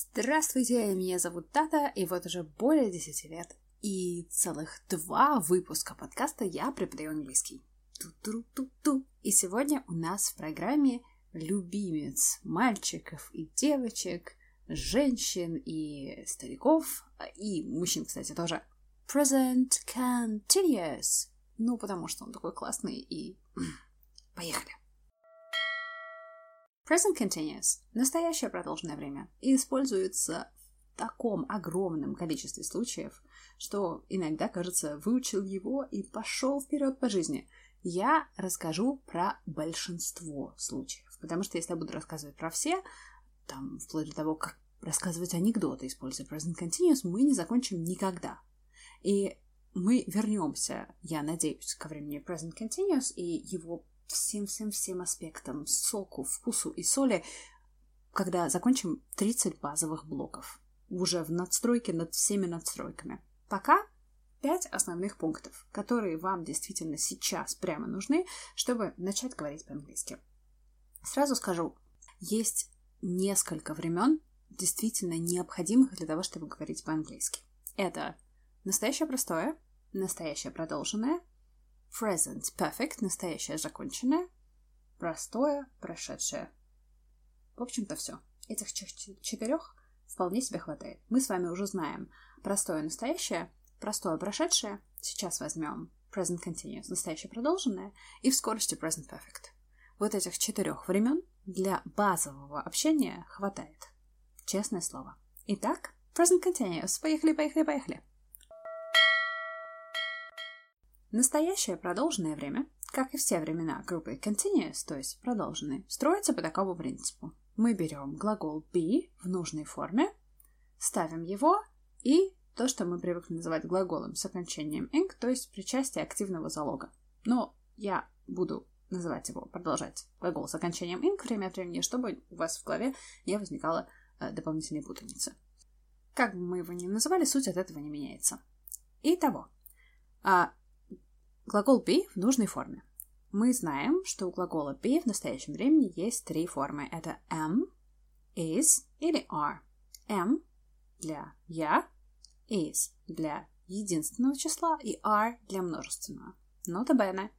Здравствуйте, меня зовут Тата, и вот уже более 10 лет и целых два выпуска подкаста я преподаю английский. Ту-ту-ту-ту. И сегодня у нас в программе любимец мальчиков и девочек, женщин и стариков, и мужчин, кстати, тоже. Present continuous. Ну, потому что он такой классный, и поехали. Present continuous – настоящее продолженное время и используется в таком огромном количестве случаев, что иногда, кажется, выучил его и пошел вперед по жизни. Я расскажу про большинство случаев, потому что если я буду рассказывать про все, там, вплоть до того, как рассказывать анекдоты, используя present continuous, мы не закончим никогда. И мы вернемся, я надеюсь, ко времени present continuous и его всем-всем-всем аспектам соку, вкусу и соли, когда закончим 30 базовых блоков. Уже в надстройке над всеми надстройками. Пока пять основных пунктов, которые вам действительно сейчас прямо нужны, чтобы начать говорить по-английски. Сразу скажу, есть несколько времен, действительно необходимых для того, чтобы говорить по-английски. Это настоящее простое, настоящее продолженное, Present perfect – настоящее законченное. Простое – прошедшее. В общем-то, все. Этих четырех вполне себе хватает. Мы с вами уже знаем простое настоящее, простое прошедшее. Сейчас возьмем present continuous, настоящее продолженное, и в скорости present perfect. Вот этих четырех времен для базового общения хватает. Честное слово. Итак, present continuous. Поехали, поехали, поехали. Настоящее продолженное время, как и все времена группы continuous, то есть продолженный, строится по такому принципу. Мы берем глагол be в нужной форме, ставим его и то, что мы привыкли называть глаголом с окончанием ing, то есть причастие активного залога. Но я буду называть его, продолжать глагол с окончанием ing время от времени, чтобы у вас в голове не возникало э, дополнительной путаницы. Как бы мы его ни называли, суть от этого не меняется. Итого, а Глагол be в нужной форме. Мы знаем, что у глагола be в настоящем времени есть три формы. Это am, is или are. am для я, is для единственного числа и are для множественного. Нота бене.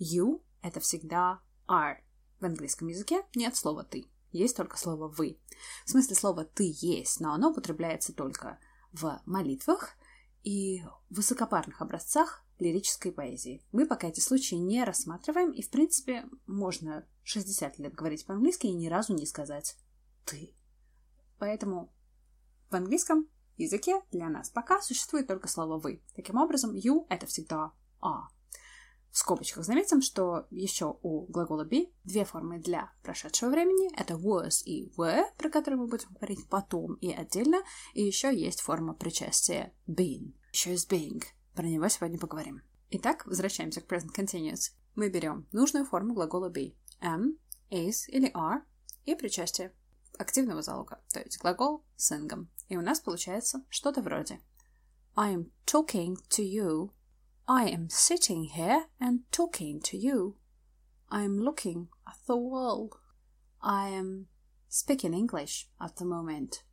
You — это всегда are. В английском языке нет слова «ты». Есть только слово «вы». В смысле слова «ты» есть, но оно употребляется только в молитвах и высокопарных образцах лирической поэзии. Мы пока эти случаи не рассматриваем, и, в принципе, можно 60 лет говорить по-английски и ни разу не сказать «ты». Поэтому в английском языке для нас пока существует только слово «вы». Таким образом, you — это всегда «а». В скобочках заметим, что еще у глагола be две формы для прошедшего времени. Это was и were, про которые мы будем говорить потом и отдельно. И еще есть форма причастия been. Еще есть being. Про него сегодня поговорим. Итак, возвращаемся к present continuous. Мы берем нужную форму глагола be. am, is или are и причастие активного залога, то есть глагол с ингом. И у нас получается что-то вроде I am talking to you. I am sitting here and talking to you. I am looking at the world. I am speaking English at the moment.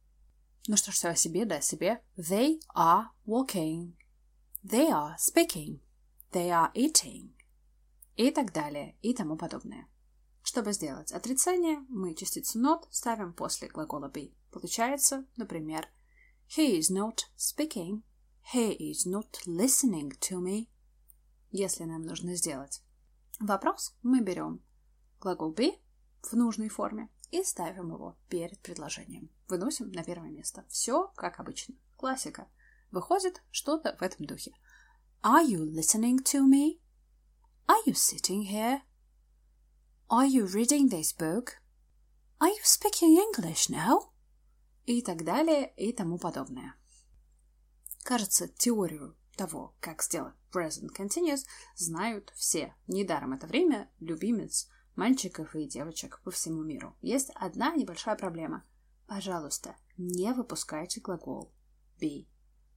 Ну что ж, все о себе, да о себе. They are walking. They are speaking. They are eating. И так далее, и тому подобное. Чтобы сделать отрицание, мы частицу not ставим после глагола be. Получается, например, He is not speaking. He is not listening to me. Если нам нужно сделать вопрос, мы берем глагол be в нужной форме и ставим его перед предложением. Выносим на первое место. Все как обычно. Классика. Выходит что-то в этом духе. Are you listening to me? Are you sitting here? Are you reading this book? Are you speaking English now? И так далее, и тому подобное. Кажется, теорию того, как сделать present continuous, знают все. Недаром это время любимец мальчиков и девочек по всему миру. Есть одна небольшая проблема. Пожалуйста, не выпускайте глагол be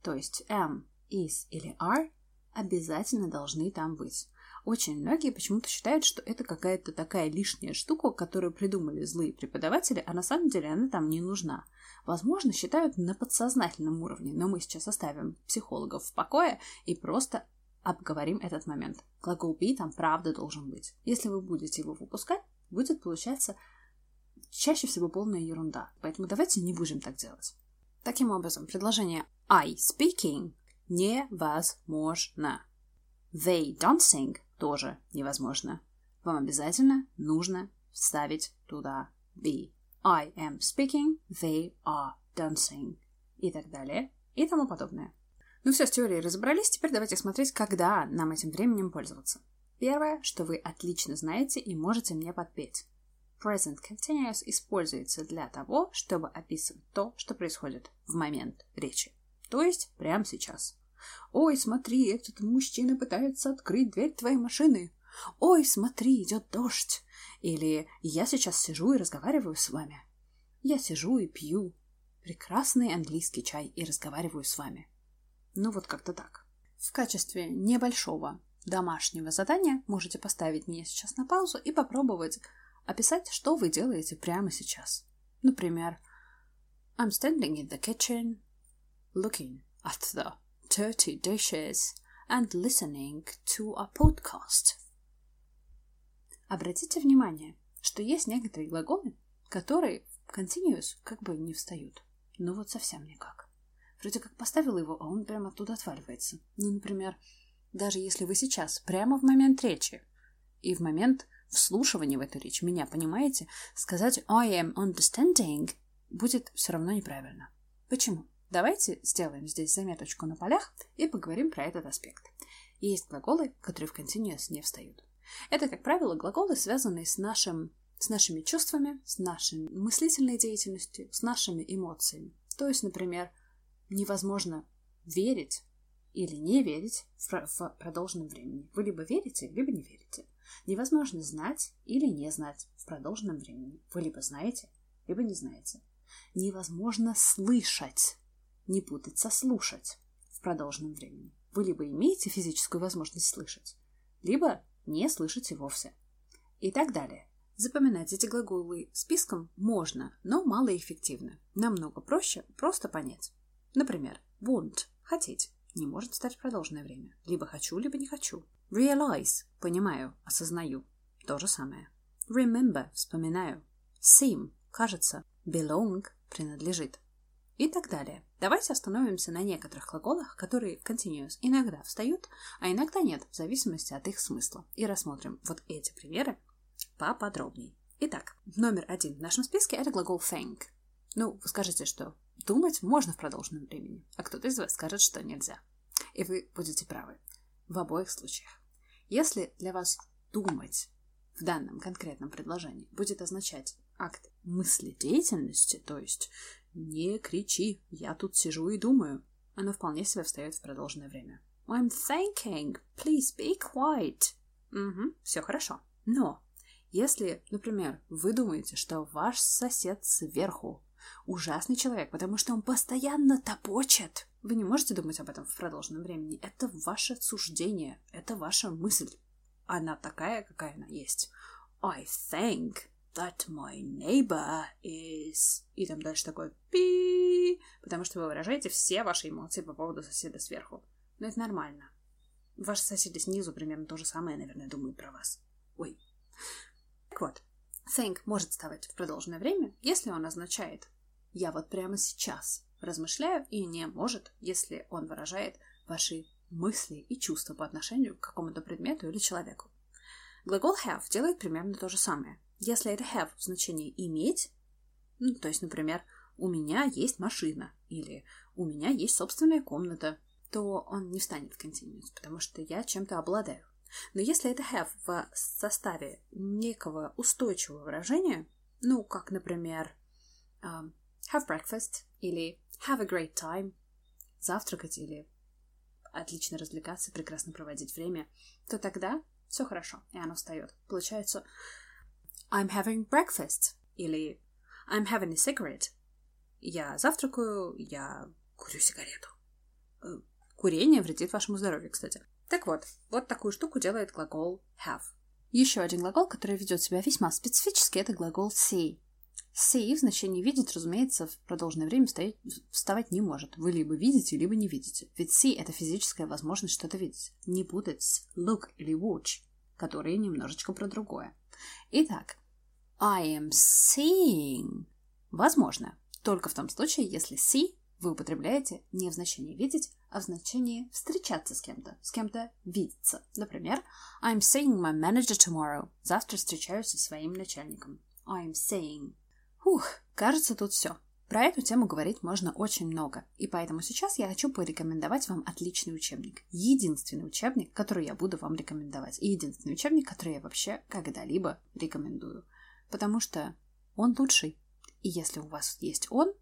то есть am, is или are, обязательно должны там быть. Очень многие почему-то считают, что это какая-то такая лишняя штука, которую придумали злые преподаватели, а на самом деле она там не нужна. Возможно, считают на подсознательном уровне, но мы сейчас оставим психологов в покое и просто обговорим этот момент. Глагол be там правда должен быть. Если вы будете его выпускать, будет получаться чаще всего полная ерунда. Поэтому давайте не будем так делать. Таким образом, предложение I speaking невозможно. They dancing тоже невозможно. Вам обязательно нужно вставить туда be. I am speaking, they are dancing. И так далее. И тому подобное. Ну все, с теорией разобрались, теперь давайте смотреть, когда нам этим временем пользоваться. Первое, что вы отлично знаете и можете мне подпеть. Present continuous используется для того, чтобы описывать то, что происходит в момент речи. То есть прямо сейчас. «Ой, смотри, этот мужчина пытается открыть дверь твоей машины!» «Ой, смотри, идет дождь!» Или «Я сейчас сижу и разговариваю с вами!» «Я сижу и пью прекрасный английский чай и разговариваю с вами!» Ну вот как-то так. В качестве небольшого домашнего задания можете поставить меня сейчас на паузу и попробовать описать, что вы делаете прямо сейчас. Например, I'm standing in the kitchen, looking at the dirty dishes and listening to a podcast. Обратите внимание, что есть некоторые глаголы, которые в continuous как бы не встают. Ну вот совсем никак. Вроде как поставил его, а он прямо оттуда отваливается. Ну, например, даже если вы сейчас, прямо в момент речи, и в момент вслушивания в эту речь меня понимаете, сказать I am understanding будет все равно неправильно. Почему? Давайте сделаем здесь заметочку на полях и поговорим про этот аспект. Есть глаголы, которые в continuous не встают. Это, как правило, глаголы, связанные с, нашим, с нашими чувствами, с нашей мыслительной деятельностью, с нашими эмоциями. То есть, например, невозможно верить или не верить в, в продолженном времени. Вы либо верите, либо не верите. Невозможно знать или не знать в продолженном времени. Вы либо знаете, либо не знаете. Невозможно слышать не путать со слушать в продолженном времени. Вы либо имеете физическую возможность слышать, либо не слышите вовсе. И так далее. Запоминать эти глаголы списком можно, но малоэффективно. Намного проще просто понять. Например, want – хотеть не может стать продолженное время. Либо хочу, либо не хочу. Realize – понимаю, осознаю. То же самое. Remember – вспоминаю. Seem – кажется. Belong – принадлежит и так далее. Давайте остановимся на некоторых глаголах, которые в continuous иногда встают, а иногда нет, в зависимости от их смысла. И рассмотрим вот эти примеры поподробнее. Итак, номер один в нашем списке – это глагол think. Ну, вы скажете, что думать можно в продолженном времени, а кто-то из вас скажет, что нельзя. И вы будете правы в обоих случаях. Если для вас думать в данном конкретном предложении будет означать акт мыследеятельности, то есть «Не кричи, я тут сижу и думаю». Оно вполне себе встает в продолженное время. I'm thinking. Please be quiet. Угу, все хорошо. Но если, например, вы думаете, что ваш сосед сверху ужасный человек, потому что он постоянно топочет, вы не можете думать об этом в продолженном времени. Это ваше суждение, это ваша мысль. Она такая, какая она есть. I think that my neighbor is... И там дальше такой пи, потому что вы выражаете все ваши эмоции по поводу соседа сверху. Но это нормально. Ваши соседи снизу примерно то же самое, наверное, думают про вас. Ой. Так вот, think может вставать в продолженное время, если он означает «я вот прямо сейчас размышляю» и не может, если он выражает ваши мысли и чувства по отношению к какому-то предмету или человеку. Глагол have делает примерно то же самое. Если это have в значении иметь, ну, то есть, например, у меня есть машина или у меня есть собственная комната, то он не встанет в continuous, потому что я чем-то обладаю. Но если это have в составе некого устойчивого выражения, ну, как, например, um, have breakfast или have a great time, завтракать или отлично развлекаться, прекрасно проводить время, то тогда все хорошо, и оно встает. Получается I'm having breakfast или I'm having a cigarette. Я завтракаю, я курю сигарету. Э, курение вредит вашему здоровью, кстати. Так вот, вот такую штуку делает глагол have. Еще один глагол, который ведет себя весьма специфически, это глагол see. See в значении видеть, разумеется, в продолженное время стоять, вставать не может. Вы либо видите, либо не видите. Ведь see — это физическая возможность что-то видеть. Не путать с look или watch, которые немножечко про другое. Итак, I am seeing. Возможно, только в том случае, если see вы употребляете не в значении видеть, а в значении встречаться с кем-то, с кем-то видеться. Например, I'm seeing my manager tomorrow. Завтра встречаюсь со своим начальником. I'm seeing. Ух, кажется, тут все. Про эту тему говорить можно очень много, и поэтому сейчас я хочу порекомендовать вам отличный учебник. Единственный учебник, который я буду вам рекомендовать. И единственный учебник, который я вообще когда-либо рекомендую. Потому что он лучший. И если у вас есть он,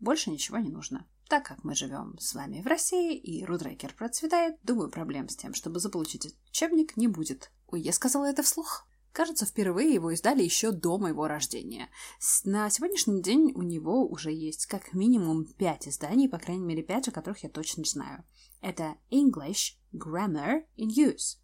больше ничего не нужно. Так как мы живем с вами в России и Рудрекер процветает, думаю, проблем с тем, чтобы заполучить учебник, не будет. Ой, я сказала это вслух. Кажется, впервые его издали еще до моего рождения. На сегодняшний день у него уже есть как минимум пять изданий, по крайней мере пять, о которых я точно знаю. Это English Grammar in Use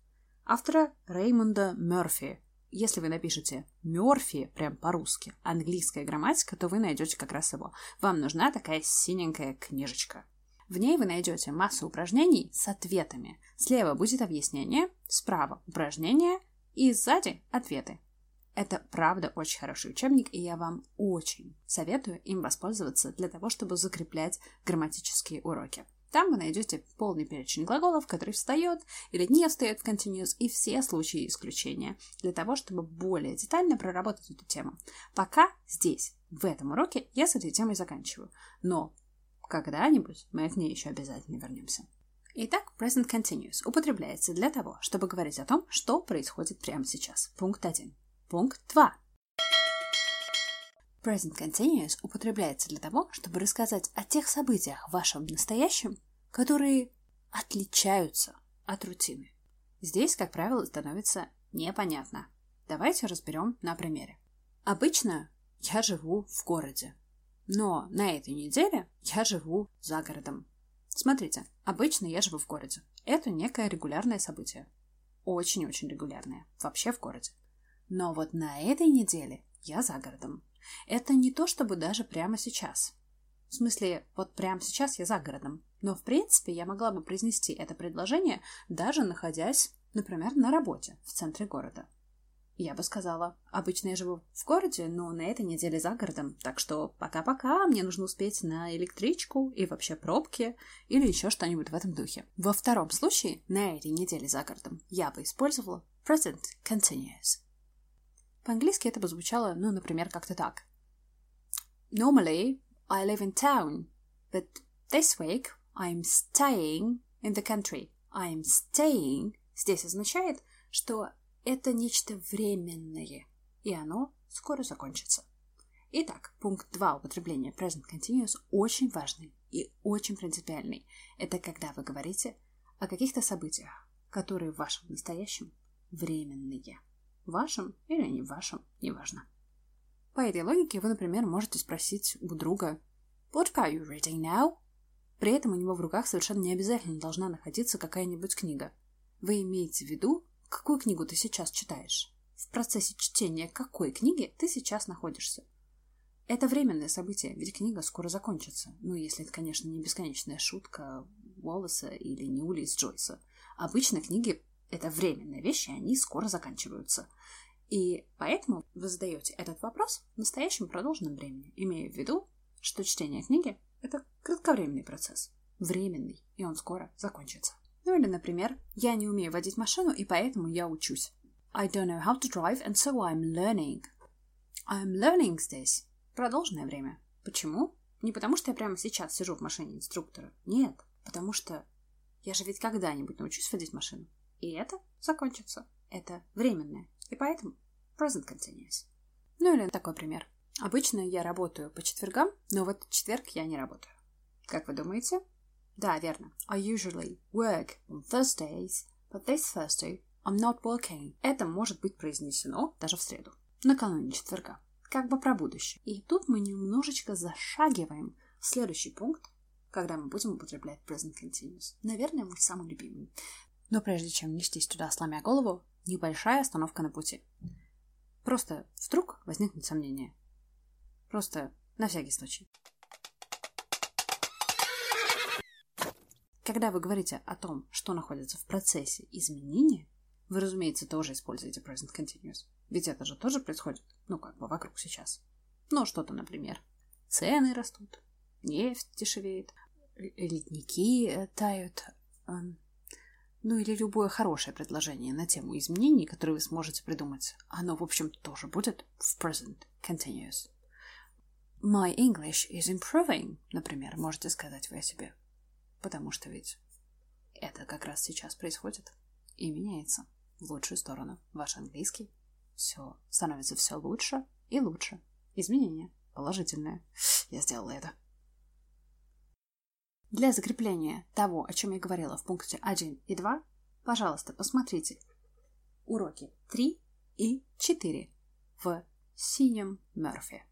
автора Реймонда Мерфи, если вы напишете Мёрфи прям по-русски, английская грамматика, то вы найдете как раз его. Вам нужна такая синенькая книжечка. В ней вы найдете массу упражнений с ответами. Слева будет объяснение, справа упражнения и сзади ответы. Это правда очень хороший учебник, и я вам очень советую им воспользоваться для того, чтобы закреплять грамматические уроки. Там вы найдете полный перечень глаголов, который встает или не встает в continuous, и все случаи исключения, для того, чтобы более детально проработать эту тему. Пока здесь, в этом уроке, я с этой темой заканчиваю. Но когда-нибудь мы к ней еще обязательно вернемся. Итак, present continuous употребляется для того, чтобы говорить о том, что происходит прямо сейчас. Пункт 1. Пункт 2. Present continuous употребляется для того, чтобы рассказать о тех событиях в вашем настоящем, которые отличаются от рутины. Здесь, как правило, становится непонятно. Давайте разберем на примере. Обычно я живу в городе, но на этой неделе я живу за городом. Смотрите, обычно я живу в городе. Это некое регулярное событие. Очень-очень регулярное. Вообще в городе. Но вот на этой неделе я за городом. Это не то, чтобы даже прямо сейчас. В смысле, вот прямо сейчас я за городом. Но, в принципе, я могла бы произнести это предложение, даже находясь, например, на работе в центре города. Я бы сказала, обычно я живу в городе, но на этой неделе за городом, так что пока-пока, мне нужно успеть на электричку и вообще пробки или еще что-нибудь в этом духе. Во втором случае, на этой неделе за городом, я бы использовала present continuous. По-английски это бы звучало, ну, например, как-то так. Normally, I live in town, but this week I'm staying in the country. I'm staying здесь означает, что это нечто временное, и оно скоро закончится. Итак, пункт 2 употребления present continuous очень важный и очень принципиальный. Это когда вы говорите о каких-то событиях, которые в вашем настоящем временные. Вашим или не вашим, неважно. По этой логике вы, например, можете спросить у друга «What are you reading now?» При этом у него в руках совершенно не обязательно должна находиться какая-нибудь книга. Вы имеете в виду, какую книгу ты сейчас читаешь? В процессе чтения какой книги ты сейчас находишься? Это временное событие, ведь книга скоро закончится. Ну, если это, конечно, не бесконечная шутка Уоллеса или не из Джойса. Обычно книги это временные вещи, они скоро заканчиваются. И поэтому вы задаете этот вопрос в настоящем продолженном времени, имея в виду, что чтение книги – это кратковременный процесс, временный, и он скоро закончится. Ну или, например, я не умею водить машину, и поэтому я учусь. I don't know how to drive, and so I'm learning. I'm learning здесь продолженное время. Почему? Не потому, что я прямо сейчас сижу в машине инструктора. Нет, потому что я же ведь когда-нибудь научусь водить машину. И это закончится. Это временное. И поэтому present continuous. Ну или такой пример. Обычно я работаю по четвергам, но в этот четверг я не работаю. Как вы думаете? Да, верно. I usually work on Thursdays, but this Thursday I'm not working. Это может быть произнесено даже в среду, накануне четверга. Как бы про будущее. И тут мы немножечко зашагиваем в следующий пункт, когда мы будем употреблять present continuous. Наверное, мой самый любимый. Но прежде чем нестись туда, сломя голову, небольшая остановка на пути. Просто вдруг возникнут сомнения. Просто на всякий случай. Когда вы говорите о том, что находится в процессе изменения, вы, разумеется, тоже используете present continuous. Ведь это же тоже происходит, ну, как бы вокруг сейчас. Ну, что-то, например, цены растут, нефть дешевеет, ледники э, тают, эм, ну или любое хорошее предложение на тему изменений, которые вы сможете придумать, оно, в общем, тоже будет в present continuous. My English is improving, например, можете сказать вы о себе. Потому что ведь это как раз сейчас происходит и меняется в лучшую сторону. Ваш английский все становится все лучше и лучше. Изменения положительные. Я сделала это. Для закрепления того, о чем я говорила в пункте 1 и 2, пожалуйста, посмотрите уроки 3 и 4 в синем Мерфи.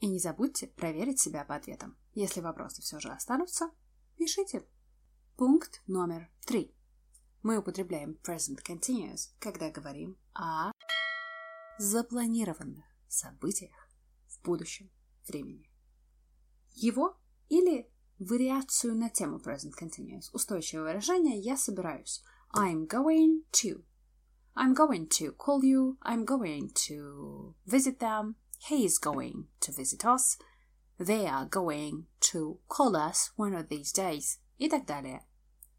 И не забудьте проверить себя по ответам. Если вопросы все же останутся, пишите. Пункт номер 3. Мы употребляем present continuous, когда говорим о запланированных событиях в будущем времени. Его или вариацию на тему present continuous. Устойчивое выражение «я собираюсь». I'm going to. I'm going to call you. I'm going to visit them. He is going to visit us. They are going to call us one of these days. И так далее.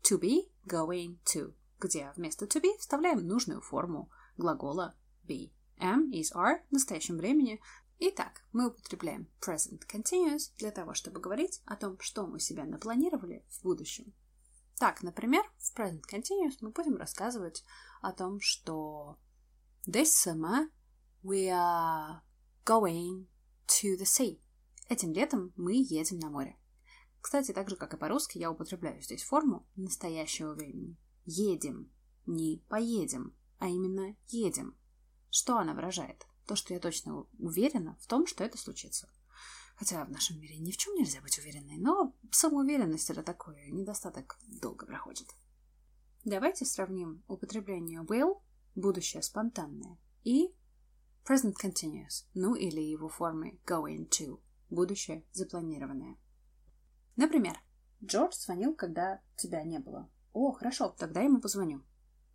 To be, going to. Где вместо to be вставляем нужную форму глагола be. Am is are в настоящем времени Итак, мы употребляем present continuous для того, чтобы говорить о том, что мы себя напланировали в будущем. Так, например, в present continuous мы будем рассказывать о том, что this summer we are going to the sea. Этим летом мы едем на море. Кстати, так же, как и по-русски, я употребляю здесь форму настоящего времени. Едем. Не поедем, а именно едем. Что она выражает? то, что я точно уверена в том, что это случится. Хотя в нашем мире ни в чем нельзя быть уверенной, но самоуверенность это такое, недостаток долго проходит. Давайте сравним употребление will, будущее спонтанное, и present continuous, ну или его формы going to, будущее запланированное. Например, Джордж звонил, когда тебя не было. О, хорошо, тогда ему позвоню.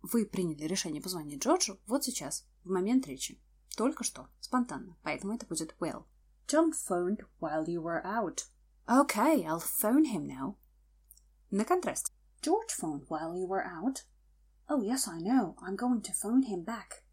Вы приняли решение позвонить Джорджу вот сейчас, в момент речи. Только что, спонтанно, поэтому это будет will. John phoned while you were out. Okay, I'll phone him now. На контраст. George phoned while you were out. Oh, yes, I know. I'm going to phone him back.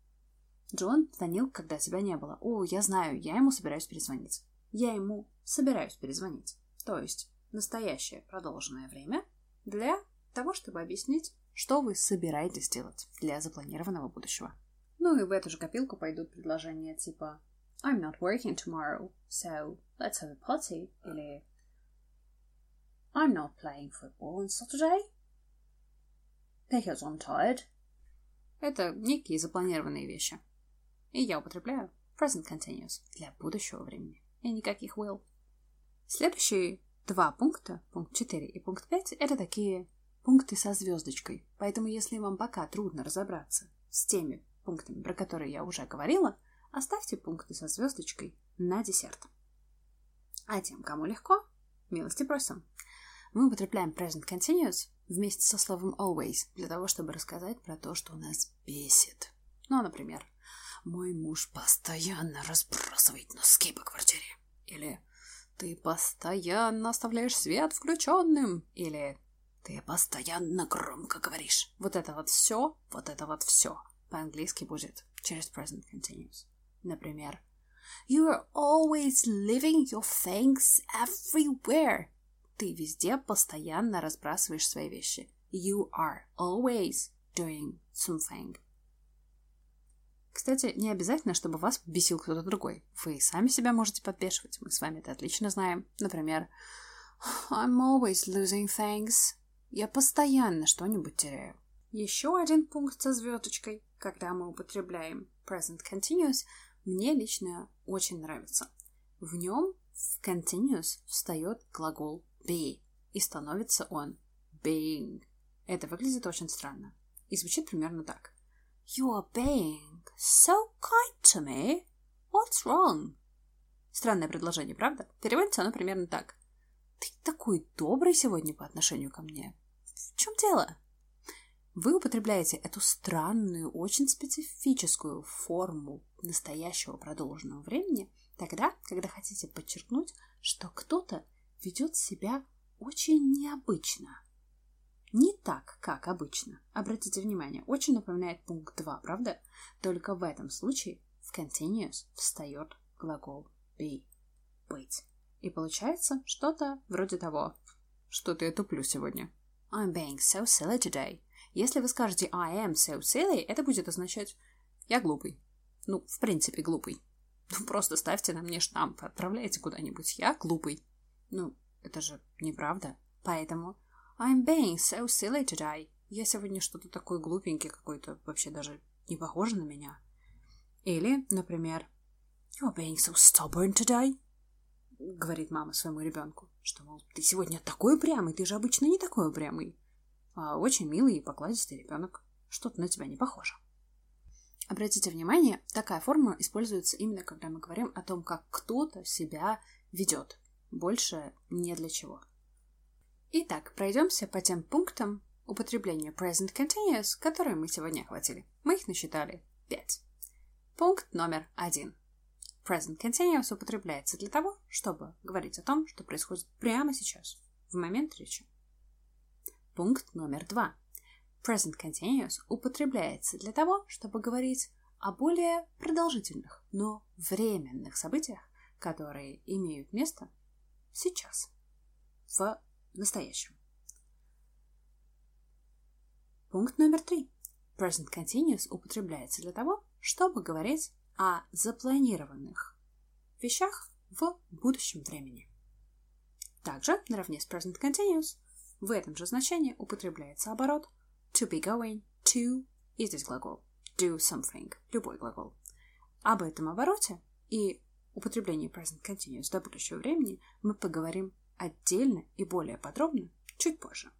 Джон звонил, когда тебя не было. О, я знаю, я ему собираюсь перезвонить. Я ему собираюсь перезвонить. То есть настоящее продолженное время для того, чтобы объяснить, что вы собираетесь делать для запланированного будущего. Ну и в эту же копилку пойдут предложения типа I'm not working tomorrow, so let's have a party или I'm not playing football on Saturday because I'm tired. Это некие запланированные вещи. И я употребляю present continuous для будущего времени. И никаких will. Следующие два пункта, пункт 4 и пункт 5, это такие пункты со звездочкой. Поэтому если вам пока трудно разобраться с теми пунктами, про которые я уже говорила, оставьте пункты со звездочкой на десерт. А тем, кому легко, милости просим. Мы употребляем present continuous вместе со словом always для того, чтобы рассказать про то, что нас бесит. Ну, например, мой муж постоянно разбрасывает носки по квартире. Или ты постоянно оставляешь свет включенным. Или ты постоянно громко говоришь. Вот это вот все, вот это вот все. По-английски будет через present continuous. Например, You are always leaving your things everywhere. Ты везде постоянно разбрасываешь свои вещи. You are always doing something. Кстати, не обязательно, чтобы вас бесил кто-то другой. Вы сами себя можете подбешивать. Мы с вами это отлично знаем. Например, I'm always losing things. Я постоянно что-нибудь теряю. Еще один пункт со звездочкой, когда мы употребляем present continuous, мне лично очень нравится. В нем в continuous встает глагол be, и становится он being. Это выглядит очень странно. И звучит примерно так. You are being so kind to me. What's wrong? Странное предложение, правда? Переводится оно примерно так. Ты такой добрый сегодня по отношению ко мне. В чем дело? Вы употребляете эту странную, очень специфическую форму настоящего продолженного времени тогда, когда хотите подчеркнуть, что кто-то ведет себя очень необычно. Не так, как обычно. Обратите внимание, очень напоминает пункт 2, правда? Только в этом случае в continuous встает глагол be, быть. И получается что-то вроде того. Что-то я туплю сегодня. I'm being so silly today. Если вы скажете I am so silly, это будет означать я глупый. Ну, в принципе, глупый. Ну, просто ставьте на мне штамп, отправляйте куда-нибудь. Я глупый. Ну, это же неправда. Поэтому I'm being so silly today. Я сегодня что-то такой глупенький какой-то, вообще даже не похоже на меня. Или, например, You're being so stubborn today. Говорит мама своему ребенку, что, мол, ты сегодня такой упрямый, ты же обычно не такой упрямый. А очень милый и покладистый ребенок. Что-то на тебя не похоже. Обратите внимание, такая форма используется именно когда мы говорим о том, как кто-то себя ведет. Больше не для чего. Итак, пройдемся по тем пунктам употребления present continuous, которые мы сегодня охватили. Мы их насчитали пять. Пункт номер один. Present continuous употребляется для того, чтобы говорить о том, что происходит прямо сейчас, в момент речи. Пункт номер два. Present continuous употребляется для того, чтобы говорить о более продолжительных, но временных событиях, которые имеют место сейчас, в настоящем. Пункт номер три. Present continuous употребляется для того, чтобы говорить о запланированных вещах в будущем времени. Также, наравне с present continuous, в этом же значении употребляется оборот to be going, to и здесь глагол do something, любой глагол. Об этом обороте и употреблении present continuous до будущего времени мы поговорим отдельно и более подробно чуть позже.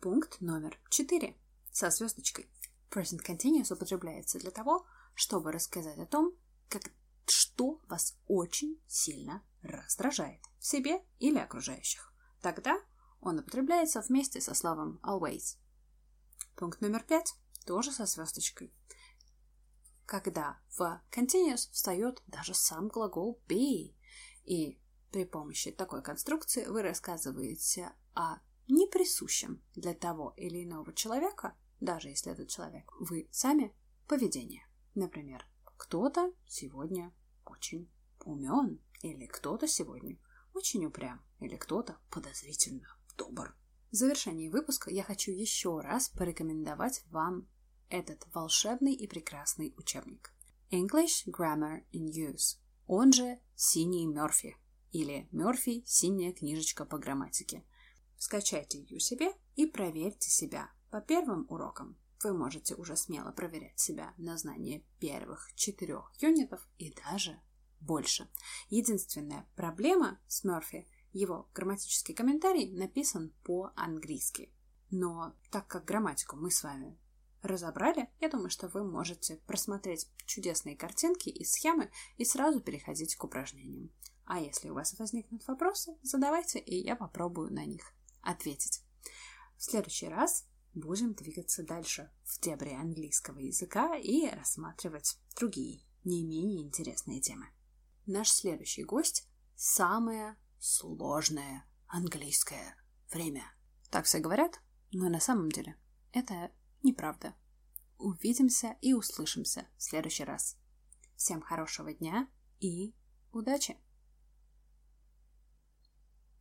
Пункт номер 4 со звездочкой. Present continuous употребляется для того, чтобы рассказать о том, как, что вас очень сильно раздражает в себе или окружающих. Тогда он употребляется вместе со словом always. Пункт номер 5 тоже со звездочкой. Когда в continuous встает даже сам глагол be, и при помощи такой конструкции вы рассказываете о неприсущем для того или иного человека, даже если этот человек вы сами, поведение. Например, кто-то сегодня очень умен, или кто-то сегодня очень упрям, или кто-то подозрительно добр. В завершении выпуска я хочу еще раз порекомендовать вам этот волшебный и прекрасный учебник. English Grammar in Use, он же «Синий Мёрфи» или Мёрфи «Синяя книжечка по грамматике». Скачайте ее себе и проверьте себя по первым урокам. Вы можете уже смело проверять себя на знание первых четырех юнитов и даже больше. Единственная проблема с Мёрфи – его грамматический комментарий написан по-английски. Но так как грамматику мы с вами разобрали, я думаю, что вы можете просмотреть чудесные картинки и схемы и сразу переходить к упражнениям. А если у вас возникнут вопросы, задавайте, и я попробую на них ответить. В следующий раз будем двигаться дальше в дебри английского языка и рассматривать другие, не менее интересные темы. Наш следующий гость – самое сложное английское время. Так все говорят, но на самом деле это неправда. Увидимся и услышимся в следующий раз. Всем хорошего дня и удачи!